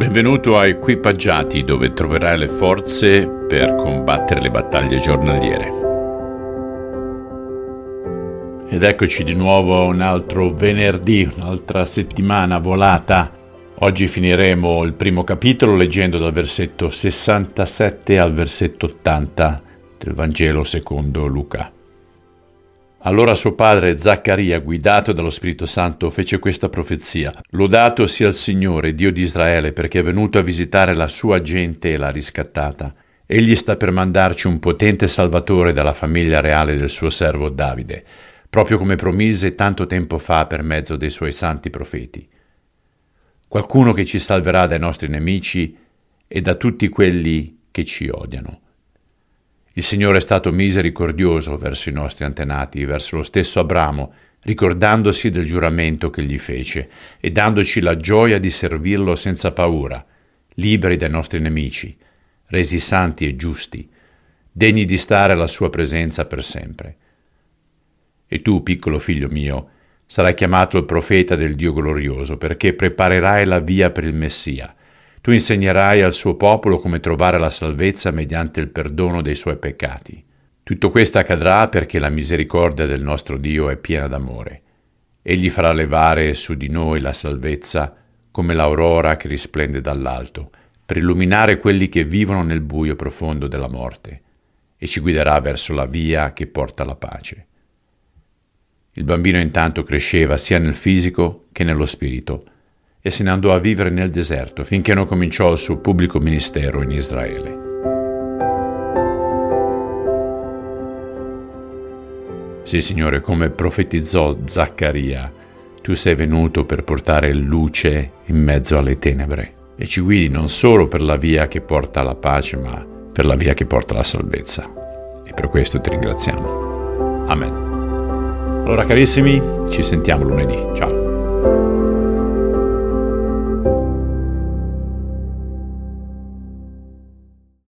Benvenuto a Equipaggiati dove troverai le forze per combattere le battaglie giornaliere. Ed eccoci di nuovo un altro venerdì, un'altra settimana volata. Oggi finiremo il primo capitolo leggendo dal versetto 67 al versetto 80 del Vangelo secondo Luca. Allora suo padre Zaccaria, guidato dallo Spirito Santo, fece questa profezia. Lodato sia il Signore, Dio di Israele, perché è venuto a visitare la sua gente e l'ha riscattata. Egli sta per mandarci un potente Salvatore dalla famiglia reale del suo servo Davide, proprio come promise tanto tempo fa per mezzo dei suoi santi profeti. Qualcuno che ci salverà dai nostri nemici e da tutti quelli che ci odiano il Signore è stato misericordioso verso i nostri antenati, verso lo stesso Abramo, ricordandosi del giuramento che gli fece e dandoci la gioia di servirlo senza paura, liberi dai nostri nemici, resi santi e giusti, degni di stare alla sua presenza per sempre. E tu, piccolo figlio mio, sarai chiamato il profeta del Dio glorioso, perché preparerai la via per il Messia, tu insegnerai al suo popolo come trovare la salvezza mediante il perdono dei suoi peccati. Tutto questo accadrà perché la misericordia del nostro Dio è piena d'amore. Egli farà levare su di noi la salvezza come l'aurora che risplende dall'alto, per illuminare quelli che vivono nel buio profondo della morte, e ci guiderà verso la via che porta alla pace. Il bambino intanto cresceva sia nel fisico che nello spirito, e se ne andò a vivere nel deserto finché non cominciò il suo pubblico ministero in Israele. Sì, Signore, come profetizzò Zaccaria, tu sei venuto per portare luce in mezzo alle tenebre e ci guidi non solo per la via che porta alla pace, ma per la via che porta alla salvezza. E per questo ti ringraziamo. Amen. Allora carissimi, ci sentiamo lunedì. Ciao.